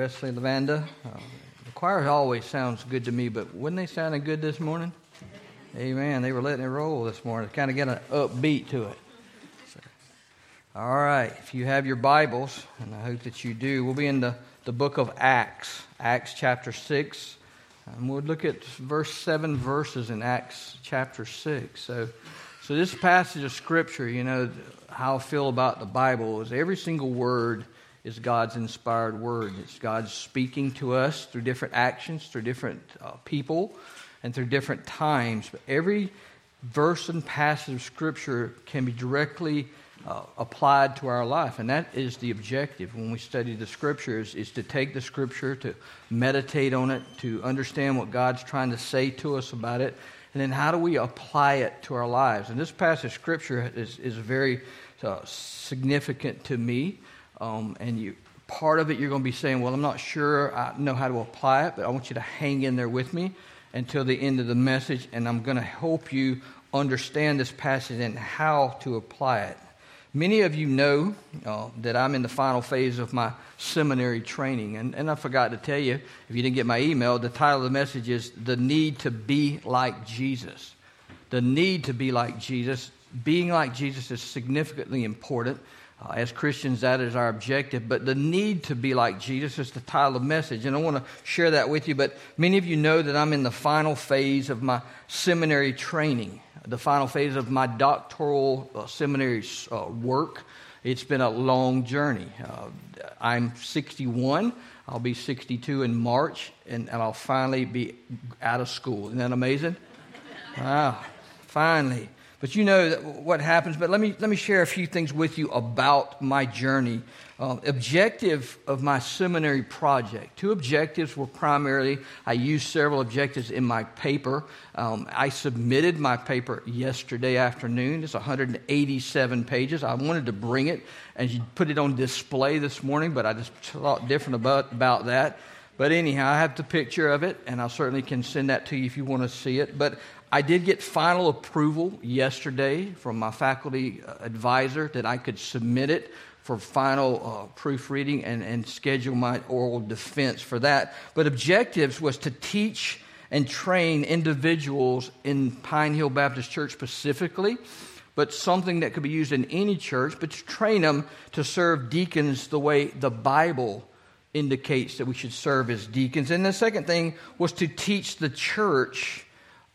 Wesley Lavanda. Uh, the choir always sounds good to me, but wasn't they sounding good this morning? Amen. They were letting it roll this morning. Kind of get an upbeat to it. So, all right. If you have your Bibles, and I hope that you do, we'll be in the, the book of Acts, Acts chapter 6. And we'll look at verse 7 verses in Acts chapter 6. So, so this passage of Scripture, you know, how I feel about the Bible is every single word – is God's inspired word. It's God speaking to us through different actions, through different uh, people, and through different times. But every verse and passage of Scripture can be directly uh, applied to our life. And that is the objective when we study the Scriptures, is to take the Scripture, to meditate on it, to understand what God's trying to say to us about it, and then how do we apply it to our lives. And this passage of Scripture is, is very uh, significant to me. Um, and you, part of it, you're going to be saying, Well, I'm not sure I know how to apply it, but I want you to hang in there with me until the end of the message, and I'm going to help you understand this passage and how to apply it. Many of you know uh, that I'm in the final phase of my seminary training. And, and I forgot to tell you, if you didn't get my email, the title of the message is The Need to Be Like Jesus. The need to be like Jesus. Being like Jesus is significantly important. Uh, as Christians, that is our objective. But the need to be like Jesus is the title of message. And I want to share that with you. But many of you know that I'm in the final phase of my seminary training, the final phase of my doctoral uh, seminary uh, work. It's been a long journey. Uh, I'm 61. I'll be 62 in March, and, and I'll finally be out of school. Isn't that amazing? Wow, finally. But you know what happens. But let me, let me share a few things with you about my journey. Uh, objective of my seminary project. Two objectives were primarily, I used several objectives in my paper. Um, I submitted my paper yesterday afternoon. It's 187 pages. I wanted to bring it and put it on display this morning, but I just thought different about, about that. But anyhow, I have the picture of it, and I certainly can send that to you if you want to see it. But I did get final approval yesterday from my faculty advisor that I could submit it for final uh, proofreading and, and schedule my oral defense for that. But objectives was to teach and train individuals in Pine Hill Baptist Church specifically, but something that could be used in any church, but to train them to serve deacons the way the Bible indicates that we should serve as deacons. And the second thing was to teach the church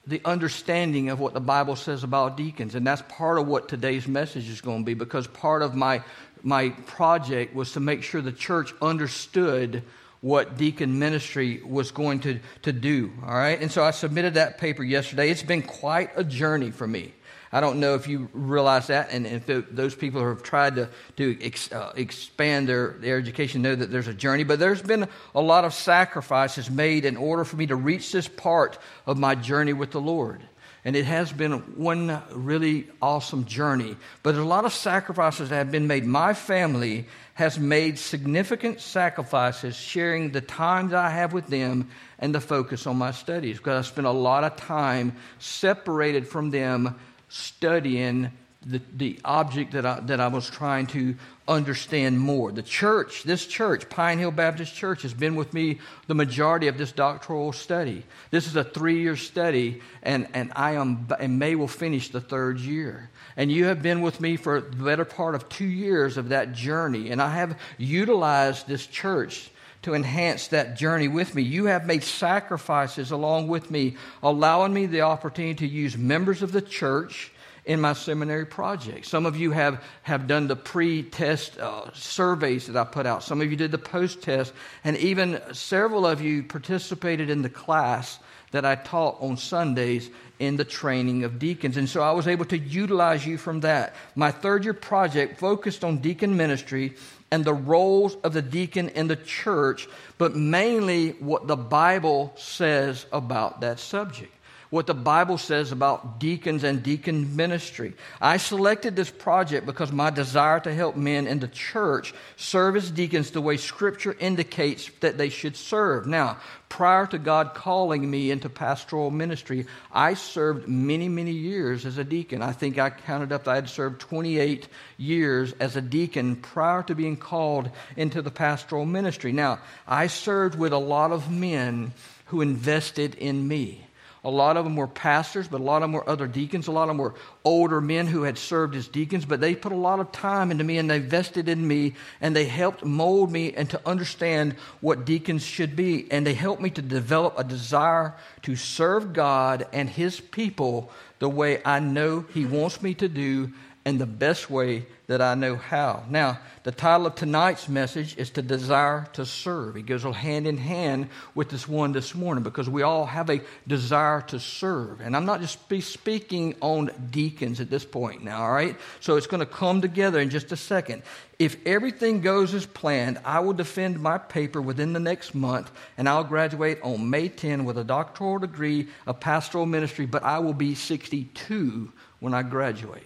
the understanding of what the Bible says about deacons. And that's part of what today's message is going to be because part of my, my project was to make sure the church understood what deacon ministry was going to, to do. All right. And so I submitted that paper yesterday. It's been quite a journey for me. I don't know if you realize that, and if those people who have tried to, to ex, uh, expand their, their education know that there's a journey, but there's been a lot of sacrifices made in order for me to reach this part of my journey with the Lord. And it has been one really awesome journey. But there's a lot of sacrifices that have been made. My family has made significant sacrifices sharing the time that I have with them and the focus on my studies because I spent a lot of time separated from them studying the, the object that I, that I was trying to understand more. The church, this church, Pine Hill Baptist Church, has been with me the majority of this doctoral study. This is a three year study, and, and I am in May will finish the third year. And you have been with me for the better part of two years of that journey, and I have utilized this church to enhance that journey with me. You have made sacrifices along with me, allowing me the opportunity to use members of the church in my seminary project. Some of you have, have done the pre test uh, surveys that I put out, some of you did the post test, and even several of you participated in the class that I taught on Sundays in the training of deacons. And so I was able to utilize you from that. My third year project focused on deacon ministry and the roles of the deacon in the church, but mainly what the Bible says about that subject. What the Bible says about deacons and deacon ministry. I selected this project because my desire to help men in the church serve as deacons the way Scripture indicates that they should serve. Now, prior to God calling me into pastoral ministry, I served many, many years as a deacon. I think I counted up that I had served 28 years as a deacon prior to being called into the pastoral ministry. Now, I served with a lot of men who invested in me. A lot of them were pastors, but a lot of them were other deacons. A lot of them were older men who had served as deacons, but they put a lot of time into me and they invested in me and they helped mold me and to understand what deacons should be. And they helped me to develop a desire to serve God and His people the way I know He wants me to do and the best way that I know how. Now, the title of tonight's message is To Desire to Serve. It goes hand in hand with this one this morning because we all have a desire to serve. And I'm not just speaking on deacons at this point now, all right? So it's going to come together in just a second. If everything goes as planned, I will defend my paper within the next month and I'll graduate on May 10 with a doctoral degree of pastoral ministry, but I will be 62 when I graduate.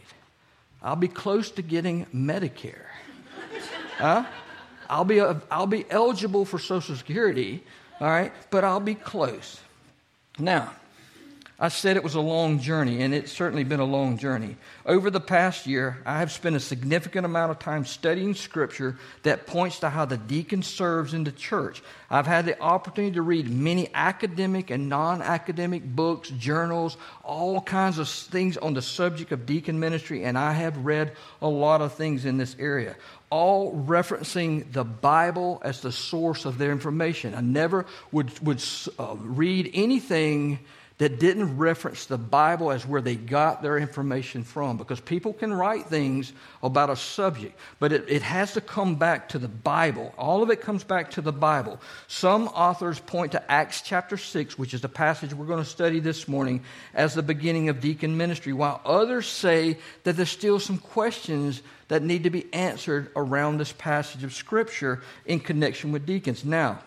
I'll be close to getting Medicare. huh? I'll be, a, I'll be eligible for Social Security, all right, but I'll be close. Now, I said it was a long journey, and it's certainly been a long journey. Over the past year, I have spent a significant amount of time studying scripture that points to how the deacon serves in the church. I've had the opportunity to read many academic and non academic books, journals, all kinds of things on the subject of deacon ministry, and I have read a lot of things in this area all referencing the Bible as the source of their information. I never would, would uh, read anything that didn't reference the Bible as where they got their information from because people can write things about a subject, but it, it has to come back to the Bible. All of it comes back to the Bible. Some authors point to Acts chapter 6, which is the passage we're going to study this morning, as the beginning of deacon ministry, while others say that there's still some questions that need to be answered around this passage of Scripture in connection with deacons. Now,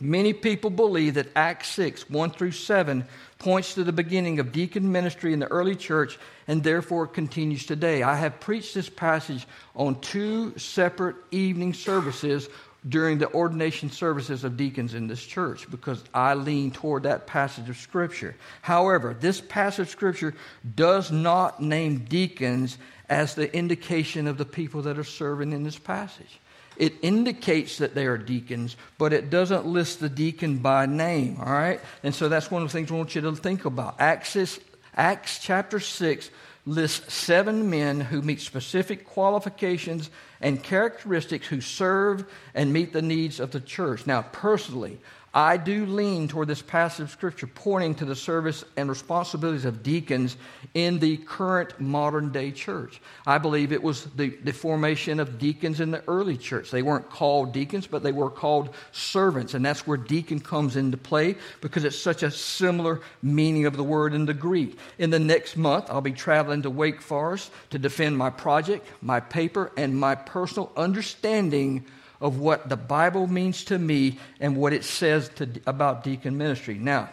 Many people believe that Acts 6, 1 through 7, points to the beginning of deacon ministry in the early church and therefore continues today. I have preached this passage on two separate evening services during the ordination services of deacons in this church because I lean toward that passage of Scripture. However, this passage of Scripture does not name deacons as the indication of the people that are serving in this passage. It indicates that they are deacons, but it doesn't list the deacon by name, all right? And so that's one of the things I want you to think about. Acts, Acts chapter 6 lists seven men who meet specific qualifications and characteristics who serve and meet the needs of the church. Now, personally, I do lean toward this passage of Scripture pointing to the service and responsibilities of deacons in the current modern day church. I believe it was the, the formation of deacons in the early church. They weren't called deacons, but they were called servants. And that's where deacon comes into play because it's such a similar meaning of the word in the Greek. In the next month, I'll be traveling to Wake Forest to defend my project, my paper, and my personal understanding of what the Bible means to me and what it says to, about deacon ministry. Now,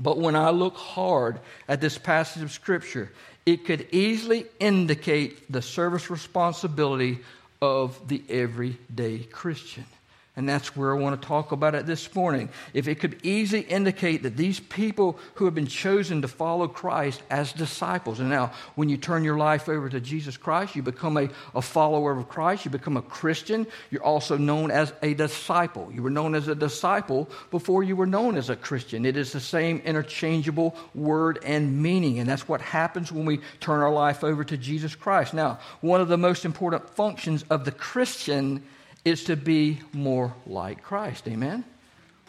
but when I look hard at this passage of Scripture, it could easily indicate the service responsibility of the everyday Christian. And that's where I want to talk about it this morning. If it could easily indicate that these people who have been chosen to follow Christ as disciples, and now when you turn your life over to Jesus Christ, you become a, a follower of Christ, you become a Christian, you're also known as a disciple. You were known as a disciple before you were known as a Christian. It is the same interchangeable word and meaning, and that's what happens when we turn our life over to Jesus Christ. Now, one of the most important functions of the Christian is to be more like Christ. Amen?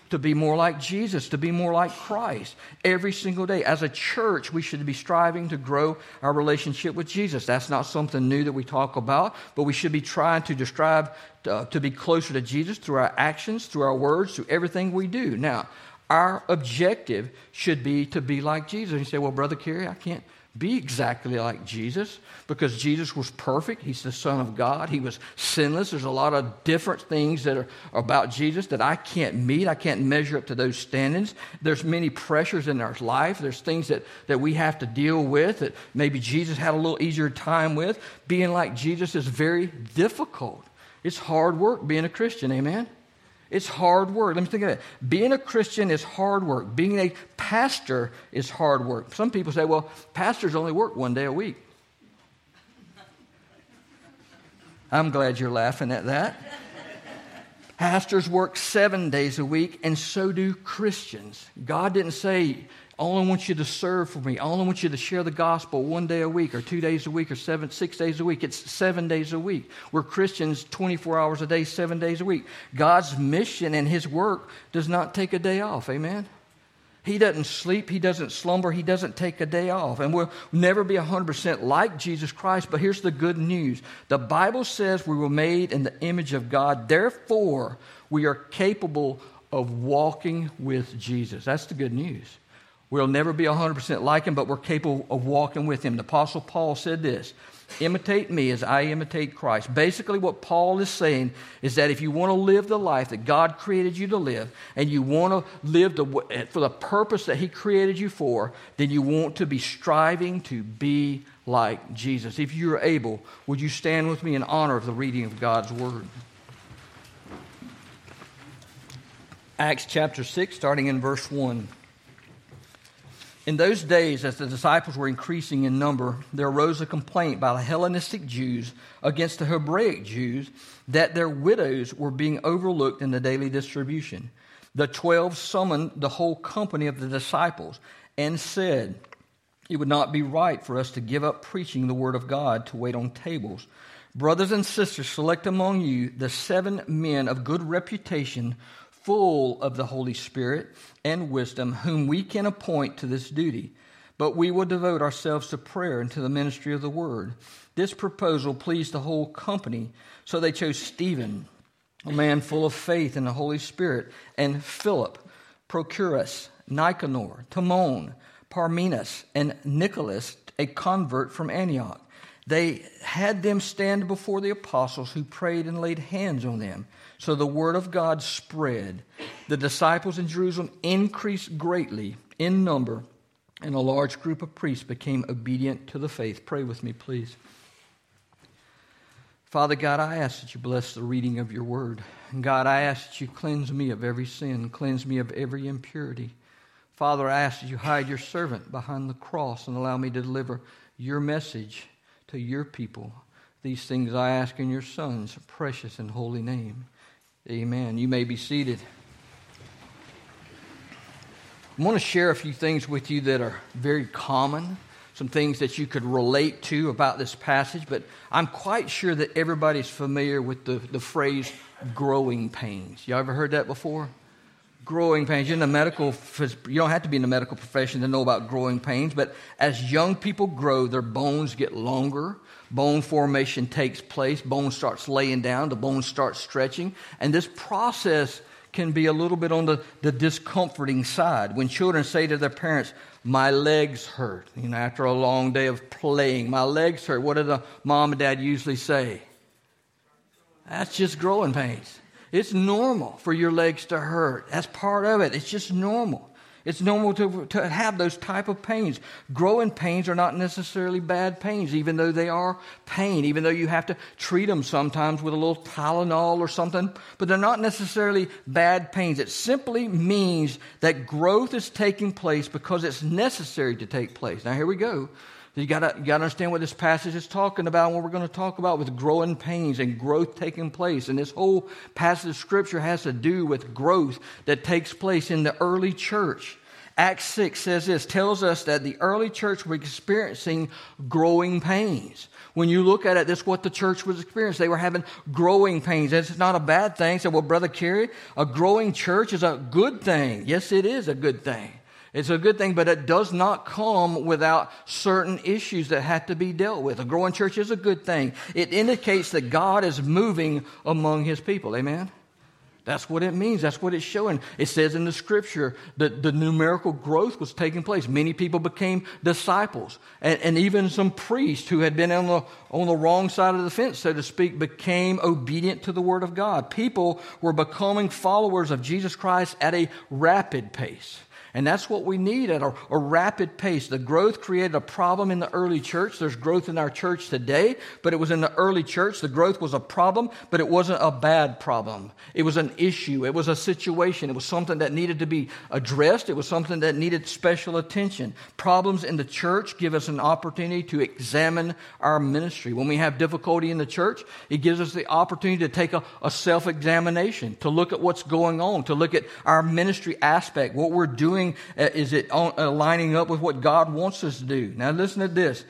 To be more like Jesus, to be more like Christ every single day. As a church, we should be striving to grow our relationship with Jesus. That's not something new that we talk about, but we should be trying to strive to, uh, to be closer to Jesus through our actions, through our words, through everything we do. Now, our objective should be to be like Jesus. And you say, well, Brother Kerry, I can't be exactly like Jesus because Jesus was perfect. He's the Son of God. He was sinless. There's a lot of different things that are about Jesus that I can't meet. I can't measure up to those standards. There's many pressures in our life. There's things that, that we have to deal with that maybe Jesus had a little easier time with. Being like Jesus is very difficult. It's hard work being a Christian, amen? It's hard work. Let me think of it. Being a Christian is hard work. Being a pastor is hard work. Some people say, well, pastors only work one day a week. I'm glad you're laughing at that. Pastors work seven days a week, and so do Christians. God didn't say I only want you to serve for me. All I want you to share the gospel one day a week or two days a week or seven, six days a week. It's seven days a week. We're Christians 24 hours a day, seven days a week. God's mission and his work does not take a day off. Amen? He doesn't sleep. He doesn't slumber. He doesn't take a day off. And we'll never be 100% like Jesus Christ. But here's the good news the Bible says we were made in the image of God. Therefore, we are capable of walking with Jesus. That's the good news. We'll never be 100% like him, but we're capable of walking with him. The Apostle Paul said this imitate me as I imitate Christ. Basically, what Paul is saying is that if you want to live the life that God created you to live, and you want to live the, for the purpose that He created you for, then you want to be striving to be like Jesus. If you're able, would you stand with me in honor of the reading of God's Word? Acts chapter 6, starting in verse 1. In those days, as the disciples were increasing in number, there arose a complaint by the Hellenistic Jews against the Hebraic Jews that their widows were being overlooked in the daily distribution. The twelve summoned the whole company of the disciples and said, It would not be right for us to give up preaching the word of God to wait on tables. Brothers and sisters, select among you the seven men of good reputation full of the Holy Spirit and wisdom, whom we can appoint to this duty. But we will devote ourselves to prayer and to the ministry of the word. This proposal pleased the whole company, so they chose Stephen, a man full of faith in the Holy Spirit, and Philip, Prochorus, Nicanor, Timon, Parmenas, and Nicholas, a convert from Antioch. They had them stand before the apostles who prayed and laid hands on them. So the word of God spread. The disciples in Jerusalem increased greatly in number, and a large group of priests became obedient to the faith. Pray with me, please. Father God, I ask that you bless the reading of your word. God, I ask that you cleanse me of every sin, cleanse me of every impurity. Father, I ask that you hide your servant behind the cross and allow me to deliver your message to your people. These things I ask in your Son's precious and holy name. Amen. You may be seated. I want to share a few things with you that are very common, some things that you could relate to about this passage, but I'm quite sure that everybody's familiar with the, the phrase growing pains. Y'all ever heard that before? Growing pains. You're in the medical, you don't have to be in the medical profession to know about growing pains, but as young people grow, their bones get longer, bone formation takes place, bone starts laying down, the bone starts stretching, and this process can be a little bit on the, the discomforting side. When children say to their parents, My legs hurt, you know, after a long day of playing, my legs hurt, what do the mom and dad usually say? That's just growing pains. It's normal for your legs to hurt. That's part of it. It's just normal. It's normal to, to have those type of pains. Growing pains are not necessarily bad pains, even though they are pain, even though you have to treat them sometimes with a little Tylenol or something, but they're not necessarily bad pains. It simply means that growth is taking place because it's necessary to take place. Now, here we go. You gotta, you gotta understand what this passage is talking about, and what we're going to talk about with growing pains and growth taking place. And this whole passage of scripture has to do with growth that takes place in the early church. Acts 6 says this, tells us that the early church was experiencing growing pains. When you look at it, this is what the church was experiencing. They were having growing pains. It's not a bad thing. So, well, Brother Kerry, a growing church is a good thing. Yes, it is a good thing. It's a good thing, but it does not come without certain issues that have to be dealt with. A growing church is a good thing. It indicates that God is moving among his people. Amen? That's what it means. That's what it's showing. It says in the scripture that the numerical growth was taking place. Many people became disciples. And, and, even some priests who had been on the, on the wrong side of the fence, so to speak, became obedient to the word of God. People were becoming followers of Jesus Christ at a rapid pace. And that's what we need at a, a, rapid pace. The growth created a problem in the early church. There's growth in our church today, but it was in the early church. The growth was a problem, but it wasn't a bad problem. It was an issue. It was a situation. It was something that needed to be addressed. It was something that needed special attention. Problems in the church give us an opportunity to examine our ministry. When we have difficulty in the church, it gives us the opportunity to take a, a self examination, to look at what's going on, to look at our ministry aspect, what we're doing doing? Uh, is it lining up with what God wants us to do? Now, listen to this.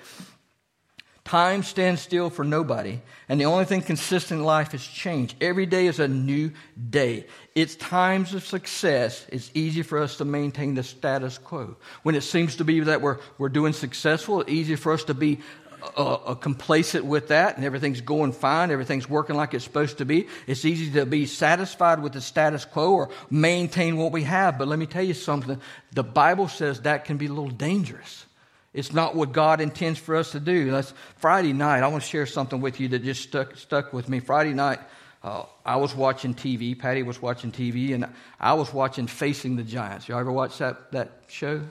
Time stands still for nobody, and the only thing consistent in life is change. Every day is a new day. It's times of success, it's easy for us to maintain the status quo. When it seems to be that we're, we're doing successful, it's easy for us to be uh, uh, complacent with that and everything's going fine, everything's working like it's supposed to be. It's easy to be satisfied with the status quo or maintain what we have. But let me tell you something the Bible says that can be a little dangerous. It's not what God intends for us to do. That's Friday night. I want to share something with you that just stuck, stuck with me. Friday night, uh, I was watching TV. Patty was watching TV, and I was watching Facing the Giants. Y'all ever watch that, that show?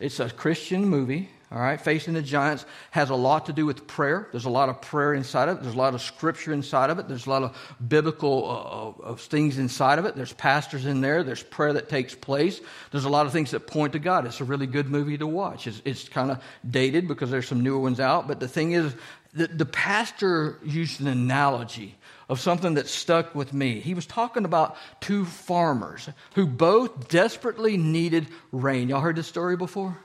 It's a Christian movie. All right, facing the giants has a lot to do with prayer. There's a lot of prayer inside of it. There's a lot of scripture inside of it. There's a lot of biblical uh, of things inside of it. There's pastors in there. There's prayer that takes place. There's a lot of things that point to God. It's a really good movie to watch. It's, it's kind of dated because there's some newer ones out. But the thing is, the, the pastor used an analogy of something that stuck with me. He was talking about two farmers who both desperately needed rain. Y'all heard this story before?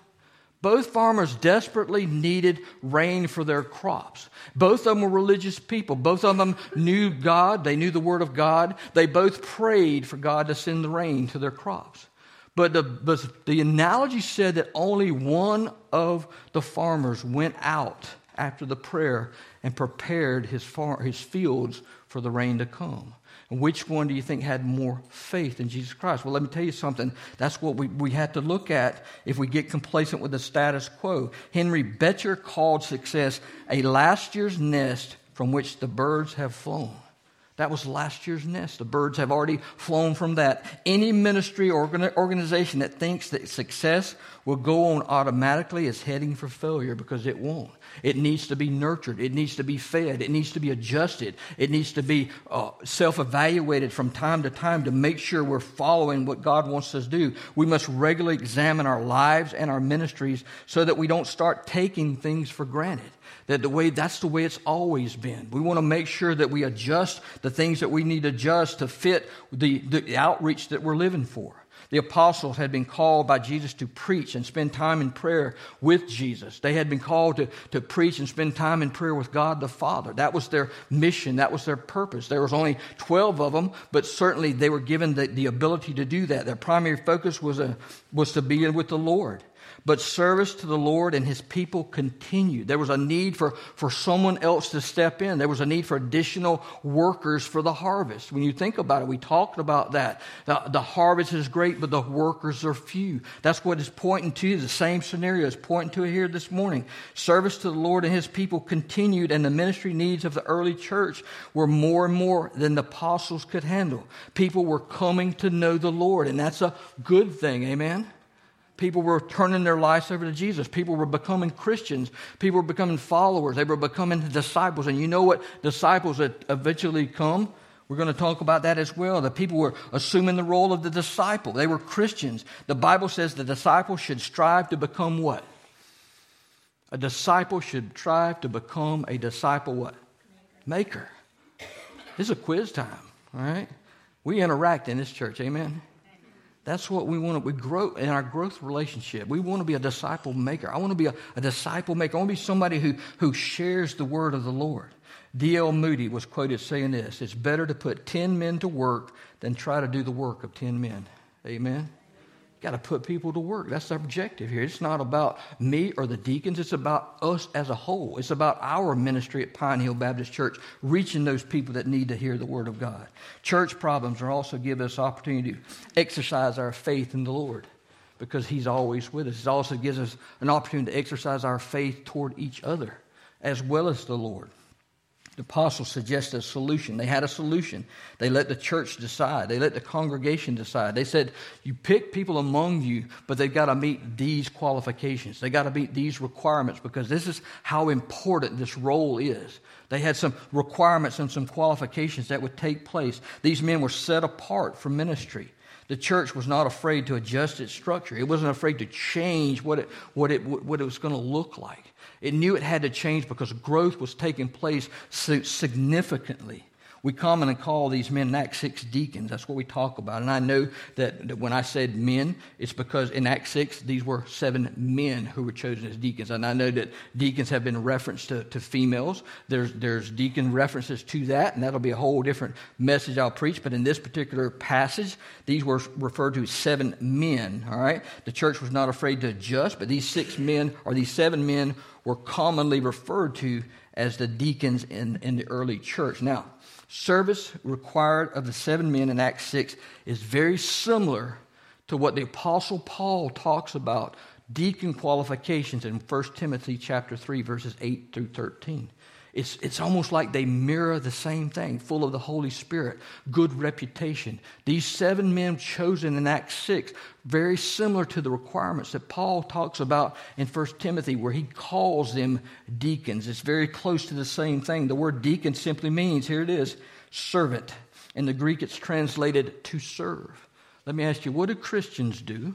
Both farmers desperately needed rain for their crops. Both of them were religious people. Both of them knew God. They knew the Word of God. They both prayed for God to send the rain to their crops. But the, but the analogy said that only one of the farmers went out after the prayer and prepared his, far, his fields for the rain to come. Which one do you think had more faith in Jesus Christ? Well, let me tell you something. That's what we, we have to look at if we get complacent with the status quo. Henry Beecher called success a last year's nest from which the birds have flown. That was last year's nest. The birds have already flown from that. Any ministry or organization that thinks that success will go on automatically is heading for failure because it won't. It needs to be nurtured. It needs to be fed. It needs to be adjusted. It needs to be uh, self evaluated from time to time to make sure we're following what God wants us to do. We must regularly examine our lives and our ministries so that we don't start taking things for granted. That the way that's the way it's always been. We want to make sure that we adjust the things that we need to adjust to fit the, the outreach that we're living for. The apostles had been called by Jesus to preach and spend time in prayer with Jesus. They had been called to, to preach and spend time in prayer with God the Father. That was their mission, that was their purpose. There was only 12 of them, but certainly they were given the, the ability to do that. Their primary focus was, a, was to be with the Lord. But service to the Lord and his people continued. There was a need for, for someone else to step in. There was a need for additional workers for the harvest. When you think about it, we talked about that. The, the harvest is great, but the workers are few. That's what is pointing to. The same scenario is pointing to here this morning. Service to the Lord and his people continued, and the ministry needs of the early church were more and more than the apostles could handle. People were coming to know the Lord, and that's a good thing. Amen. People were turning their lives over to Jesus. People were becoming Christians. People were becoming followers. They were becoming disciples. And you know what disciples eventually come? We're going to talk about that as well. The people were assuming the role of the disciple. They were Christians. The Bible says the disciple should strive to become what? A disciple should strive to become a disciple what? Maker. This is a quiz time, all right? We interact in this church, amen? That's what we want to we grow in our growth relationship. We want to be a disciple maker. I want to be a, a disciple maker. I want to be somebody who, who shares the word of the Lord. D.L. Moody was quoted saying this It's better to put 10 men to work than try to do the work of 10 men. Amen. Got to put people to work. That's the objective here. It's not about me or the deacons, it's about us as a whole. It's about our ministry at Pine Hill Baptist Church, reaching those people that need to hear the Word of God. Church problems are also give us opportunity to exercise our faith in the Lord because He's always with us. It also gives us an opportunity to exercise our faith toward each other as well as the Lord. The apostles suggested a solution. They had a solution. They let the church decide. They let the congregation decide. They said, You pick people among you, but they've got to meet these qualifications. They've got to meet these requirements because this is how important this role is. They had some requirements and some qualifications that would take place. These men were set apart for ministry. The church was not afraid to adjust its structure. It wasn't afraid to change what it, what it, what it was going to look like. It knew it had to change because growth was taking place significantly. We commonly call these men in Acts 6 deacons. That's what we talk about. And I know that, when I said men, it's because in Acts 6, these were seven men who were chosen as deacons. And I know that deacons have been referenced to, to females. There's, there's deacon references to that, and that'll be a whole different message I'll preach. But in this particular passage, these were referred to as seven men, all right? The church was not afraid to adjust, but these six men, or these seven men, were commonly referred to as the deacons in, in the early church. Now, service required of the seven men in Acts 6 is very similar to what the apostle Paul talks about deacon qualifications in 1 Timothy chapter 3 verses 8 through 13. It's, it's almost like they mirror the same thing, full of the Holy Spirit, good reputation. These seven men chosen in Acts 6, very similar to the requirements that Paul talks about in 1 Timothy, where he calls them deacons. It's very close to the same thing. The word deacon simply means, here it is, servant. In the Greek, it's translated to serve. Let me ask you, what do Christians do?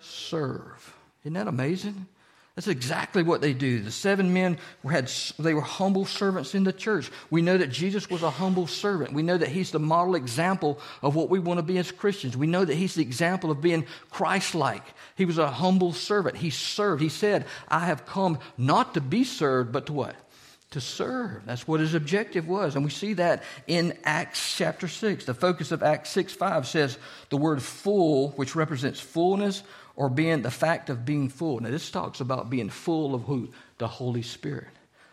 Serve. Isn't that amazing? That's exactly what they do. The seven men had they were humble servants in the church. We know that Jesus was a humble servant. We know that he's the model example of what we want to be as Christians. We know that he's the example of being Christ-like. He was a humble servant. He served. He said, "I have come not to be served, but to what? To serve." That's what his objective was. And we see that in Acts chapter 6. The focus of Acts 6 5 says the word full, which represents fullness or being the fact of being full. Now, this talks about being full of who? The Holy Spirit.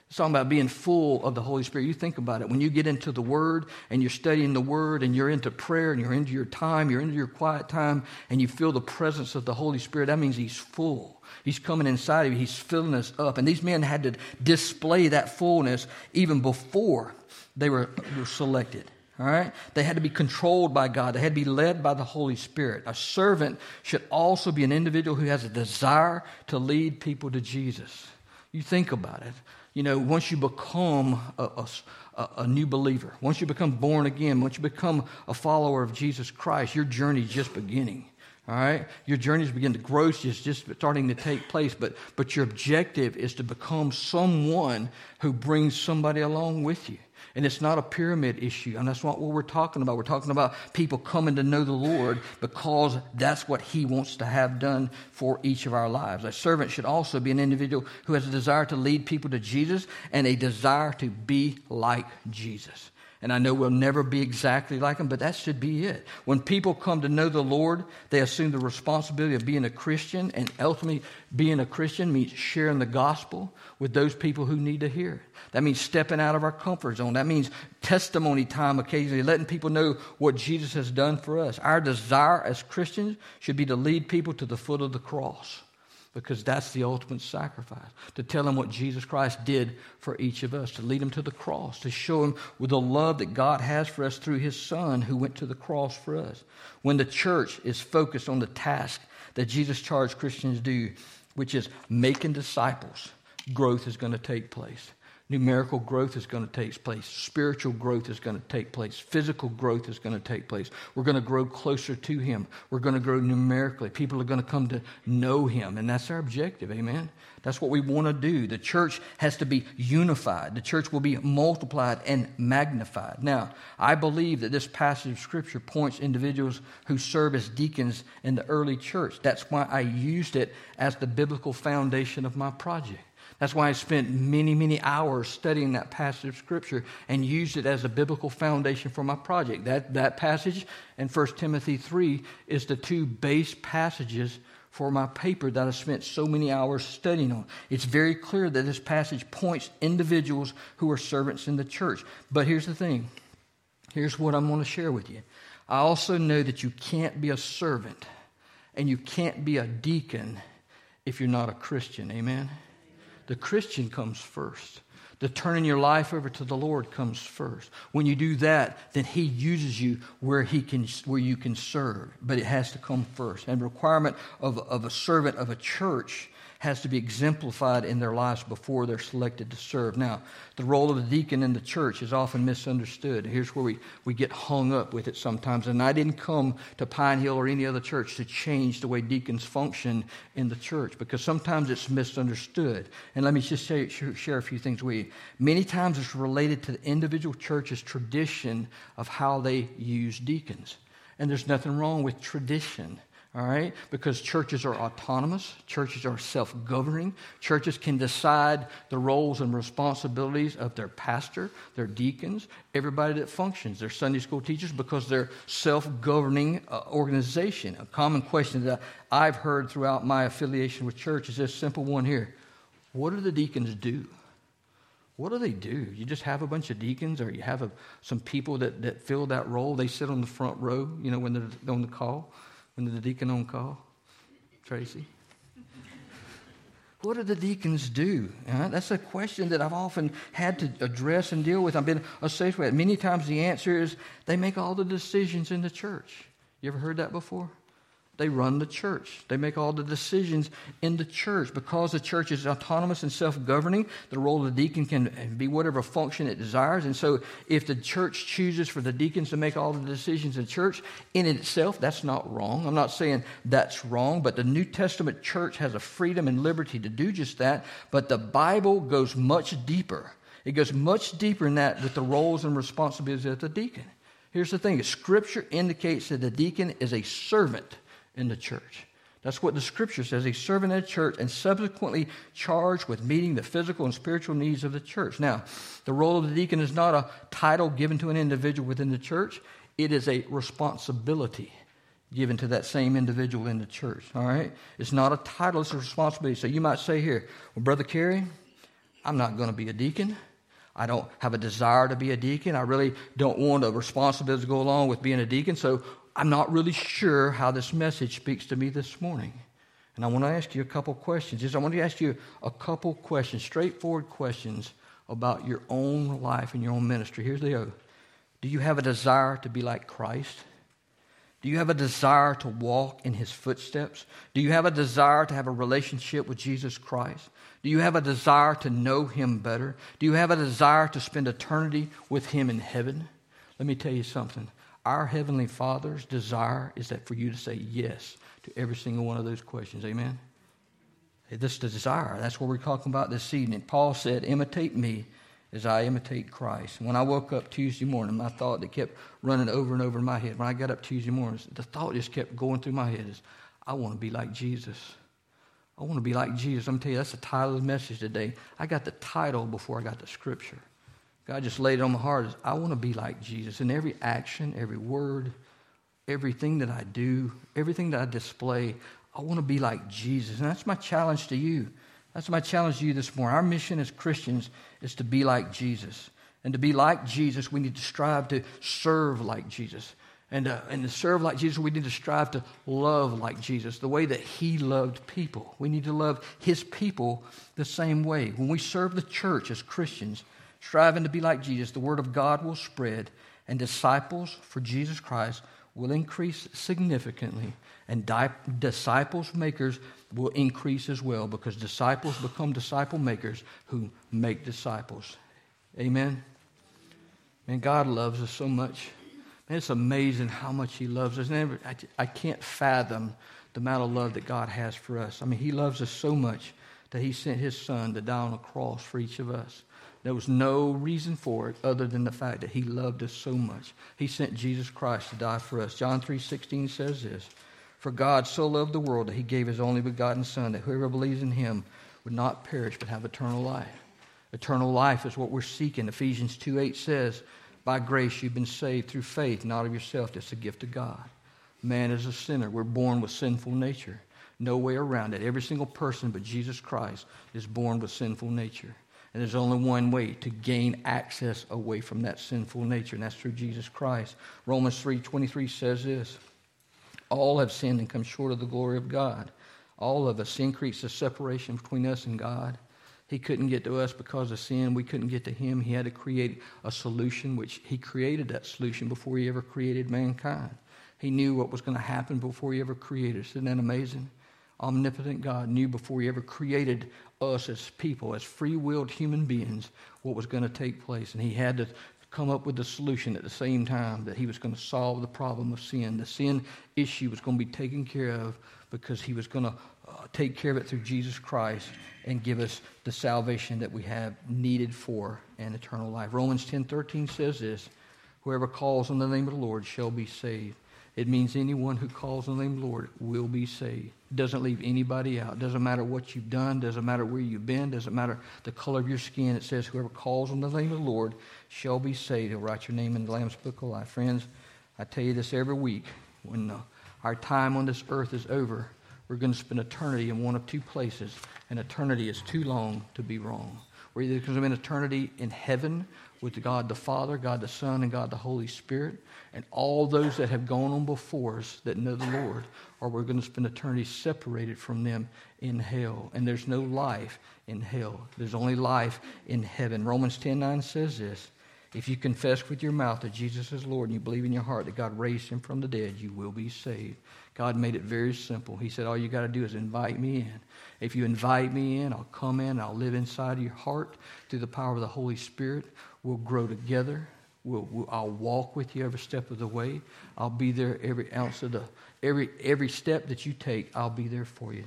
It's talking about being full of the Holy Spirit. You think about it. When you get into the Word and you're studying the Word and you're into prayer and you're into your time, you're into your quiet time, and you feel the presence of the Holy Spirit, that means He's full. He's coming inside of you. He's filling us up. And these men had to display that fullness even before they were, were selected. All right? They had to be controlled by God. They had to be led by the Holy Spirit. A servant should also be an individual who has a desire to lead people to Jesus. You think about it. You know, once you become a, a, a new believer, once you become born again, once you become a follower of Jesus Christ, your journey is just beginning. All right? Your journeys begin to grow, it's just starting to take place, but, but your objective is to become someone who brings somebody along with you. And it's not a pyramid issue. And that's not what we're talking about. We're talking about people coming to know the Lord because that's what He wants to have done for each of our lives. A servant should also be an individual who has a desire to lead people to Jesus and a desire to be like Jesus. And I know we'll never be exactly like him, but that should be it. When people come to know the Lord, they assume the responsibility of being a Christian, and ultimately, being a Christian means sharing the gospel with those people who need to hear it. That means stepping out of our comfort zone. That means testimony time occasionally, letting people know what Jesus has done for us. Our desire as Christians should be to lead people to the foot of the cross because that's the ultimate sacrifice. To tell them what Jesus Christ did for each of us, to lead them to the cross, to show them with the love that God has for us through his Son who went to the cross for us. When the church is focused on the task that Jesus charged Christians to do, which is making disciples, growth is going to take place numerical growth is going to take place. Spiritual growth is going to take place. Physical growth is going to take place. We're going to grow closer to Him. We're going to grow numerically. People are going to come to know Him. And that's our objective. Amen. That's what we want to do. The church has to be unified. The church will be multiplied and magnified. Now, I believe that this passage of Scripture points individuals who serve as deacons in the early church. That's why I used it as the biblical foundation of my project. That's why I spent many, many hours studying that passage of Scripture and used it as a biblical foundation for my project. That, that passage and 1 Timothy 3 is the two base passages for my paper that I spent so many hours studying on. It's very clear that this passage points individuals who are servants in the church. But here's the thing here's what I'm going to share with you. I also know that you can't be a servant and you can't be a deacon if you're not a Christian. Amen? The Christian comes first. The turning your life over to the Lord comes first. When you do that, then He uses you where He can, where you can serve. But it has to come first. And requirement of, of a servant of a church has to be exemplified in their lives before they're selected to serve. Now, the role of the deacon in the church is often misunderstood. Here's where we, we get hung up with it sometimes. And I didn't come to Pine Hill or any other church to change the way deacons function in the church because sometimes it's misunderstood. And let me just say, share a few things with you. Many times it's related to the individual church's tradition of how they use deacons. And there's nothing wrong with tradition all right? Because churches are autonomous, churches are self governing, churches can decide the roles and responsibilities of their pastor, their deacons, everybody that functions, their Sunday school teachers, because they're self governing uh, organization. A common question that I've heard throughout my affiliation with church is this simple one here What do the deacons do? What do they do? You just have a bunch of deacons, or you have a, some people that, that fill that role. They sit on the front row, you know, when they're on the call. When the deacon on call? Tracy? What do the deacons do? Uh, that's a question that I've often had to address and deal with. I've been associated with. It. Many times the answer is they make all the decisions in the church. You ever heard that before? They run the church. They make all the decisions in the church. Because the church is autonomous and self governing, the role of the deacon can be whatever function it desires. And so, if the church chooses for the deacons to make all the decisions in church, in itself, that's not wrong. I'm not saying that's wrong, but the New Testament church has a freedom and liberty to do just that. But the Bible goes much deeper. It goes much deeper in that with the roles and responsibilities of the deacon. Here's the thing Scripture indicates that the deacon is a servant in the church. That's what the scripture says. A servant in the church and subsequently charged with meeting the physical and spiritual needs of the church. Now, the role of the deacon is not a title given to an individual within the church, it is a responsibility given to that same individual in the church. All right? It's not a title, it's a responsibility. So you might say here, well, Brother Carey, I'm not going to be a deacon. I don't have a desire to be a deacon. I really don't want a responsibility to go along with being a deacon. So I'm not really sure how this message speaks to me this morning. And I want to ask you a couple questions. Is I want to ask you a couple questions, straightforward questions about your own life and your own ministry. Here's the other. Do you have a desire to be like Christ? Do you have a desire to walk in his footsteps? Do you have a desire to have a relationship with Jesus Christ? Do you have a desire to know him better? Do you have a desire to spend eternity with him in heaven? Let me tell you something. Our Heavenly Father's desire is that for you to say yes to every single one of those questions. Amen? This desire. That's what we're talking about this evening. Paul said, Imitate me as I imitate Christ. When I woke up Tuesday morning, my thought that kept running over and over in my head, when I got up Tuesday morning, the thought just kept going through my head is, I want to be like Jesus. I want to be like Jesus. I'm telling you, that's the title of the message today. I got the title before I got the scripture. God just laid it on my heart is I want to be like Jesus in every action, every word, everything that I do, everything that I display. I want to be like Jesus. And that's my challenge to you. That's my challenge to you this morning. Our mission as Christians is to be like Jesus. And to be like Jesus, we need to strive to serve like Jesus. And, uh, and to serve like Jesus, we need to strive to love like Jesus, the way that He loved people. We need to love His people the same way. When we serve the church as Christians, striving to be like Jesus, the word of God will spread, and disciples for Jesus Christ will increase significantly, and di- disciples makers will increase as well because disciples become disciple makers who make disciples. Amen. And God loves us so much. Man, it's amazing how much He loves us. Never, I, I can't fathom the amount of love that God has for us. I mean, He loves us so much that He sent His Son to die on a cross for each of us. There was no reason for it other than the fact that he loved us so much. He sent Jesus Christ to die for us. John 3:16 says this, "For God so loved the world that he gave his only begotten son that whoever believes in him would not perish but have eternal life. Eternal life is what we're seeking. Ephesians 2 8 says, By grace you've been saved through faith, not of yourself. It's a gift of God. Man is a sinner. We're born with sinful nature. No way around it. Every single person but Jesus Christ is born with sinful nature. And there's only one way to gain access away from that sinful nature, and that's through Jesus Christ. Romans 3:23 says this: All have sinned and come short of the glory of God. All of us increase the separation between us and God. He couldn't get to us because of sin. We couldn't get to him. He had to create a solution, which he created that solution before he ever created mankind. He knew what was going to happen before he ever created us. Isn't that amazing? Omnipotent God knew before he ever created us as people, as free willed human beings, what was going to take place. And he had to come up with the solution at the same time that he was going to solve the problem of sin. The sin issue was going to be taken care of because he was going to uh, take care of it through Jesus Christ and give us the salvation that we have needed for an eternal life. Romans 10:13 says this, whoever calls on the name of the Lord shall be saved. It means anyone who calls on the name of the Lord will be saved. It doesn't leave anybody out. Doesn't matter what you've done, doesn't matter where you've been, doesn't matter the color of your skin. It says whoever calls on the name of the Lord shall be saved. He'll write your name in the Lamb's Book of Life. Friends, I tell you this every week. When uh, our time on this earth is over, we're going to spend eternity in one of two places, and eternity is too long to be wrong. We're either going to spend eternity in heaven with God the Father, God the Son, and God the Holy Spirit, and all those that have gone on before us that know the Lord, or we're going to spend eternity separated from them in hell. And there's no life in hell. There's only life in heaven. Romans 10 9 says this If you confess with your mouth that Jesus is Lord and you believe in your heart that God raised him from the dead, you will be saved. God made it very simple. He said, All you got to do is invite me in. If you invite me in, I'll come in, I'll live inside of your heart through the power of the Holy Spirit. We'll grow together. We'll, we'll, I'll walk with you every step of the way. I'll be there every ounce of the, every, every step that you take, I'll be there for you.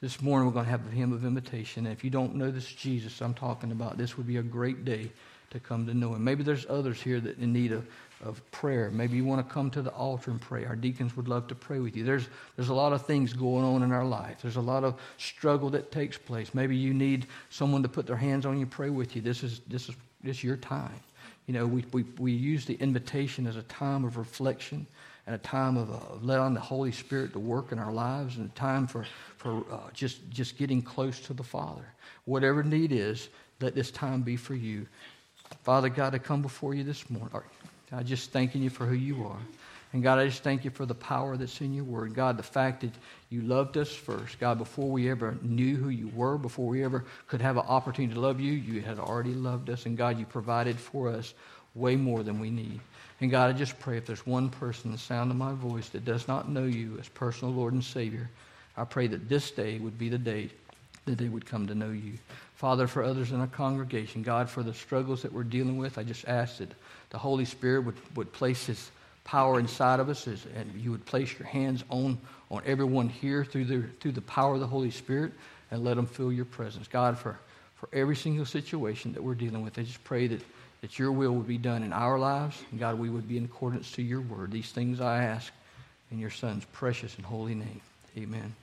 This morning we're going to have a hymn of invitation. And if you don't know this Jesus I'm talking about, this would be a great day to come to know him. Maybe there's others here that in need of of prayer. Maybe you want to come to the altar and pray. Our deacons would love to pray with you. There's, there's a lot of things going on in our life. There's a lot of struggle that takes place. Maybe you need someone to put their hands on you, pray with you. This is, this is, is your time. You know, we, we, we use the invitation as a time of reflection and a time of uh, letting the Holy Spirit to work in our lives and a time for, for uh, just, just getting close to the Father. Whatever need is, let this time be for you. Father God, I come before you this morning. God, just thanking you for who you are. And God, I just thank you for the power that's in your word. God, the fact that you loved us first. God, before we ever knew who you were, before we ever could have an opportunity to love you, you had already loved us. And God, you provided for us way more than we need. And God, I just pray if there's one person, the sound of my voice, that does not know you as personal Lord and Savior, I pray that this day would be the day that they would come to know you. Father, for others in our congregation, God, for the struggles that we're dealing with, I just ask that the Holy Spirit would, would place His power inside of us as, and you would place your hands on, on everyone here through the, through the power of the Holy Spirit and let them feel your presence. God, for, for every single situation that we're dealing with, I just pray that, that your will would be done in our lives. And God, we would be in accordance to your word. These things I ask in your Son's precious and holy name. Amen.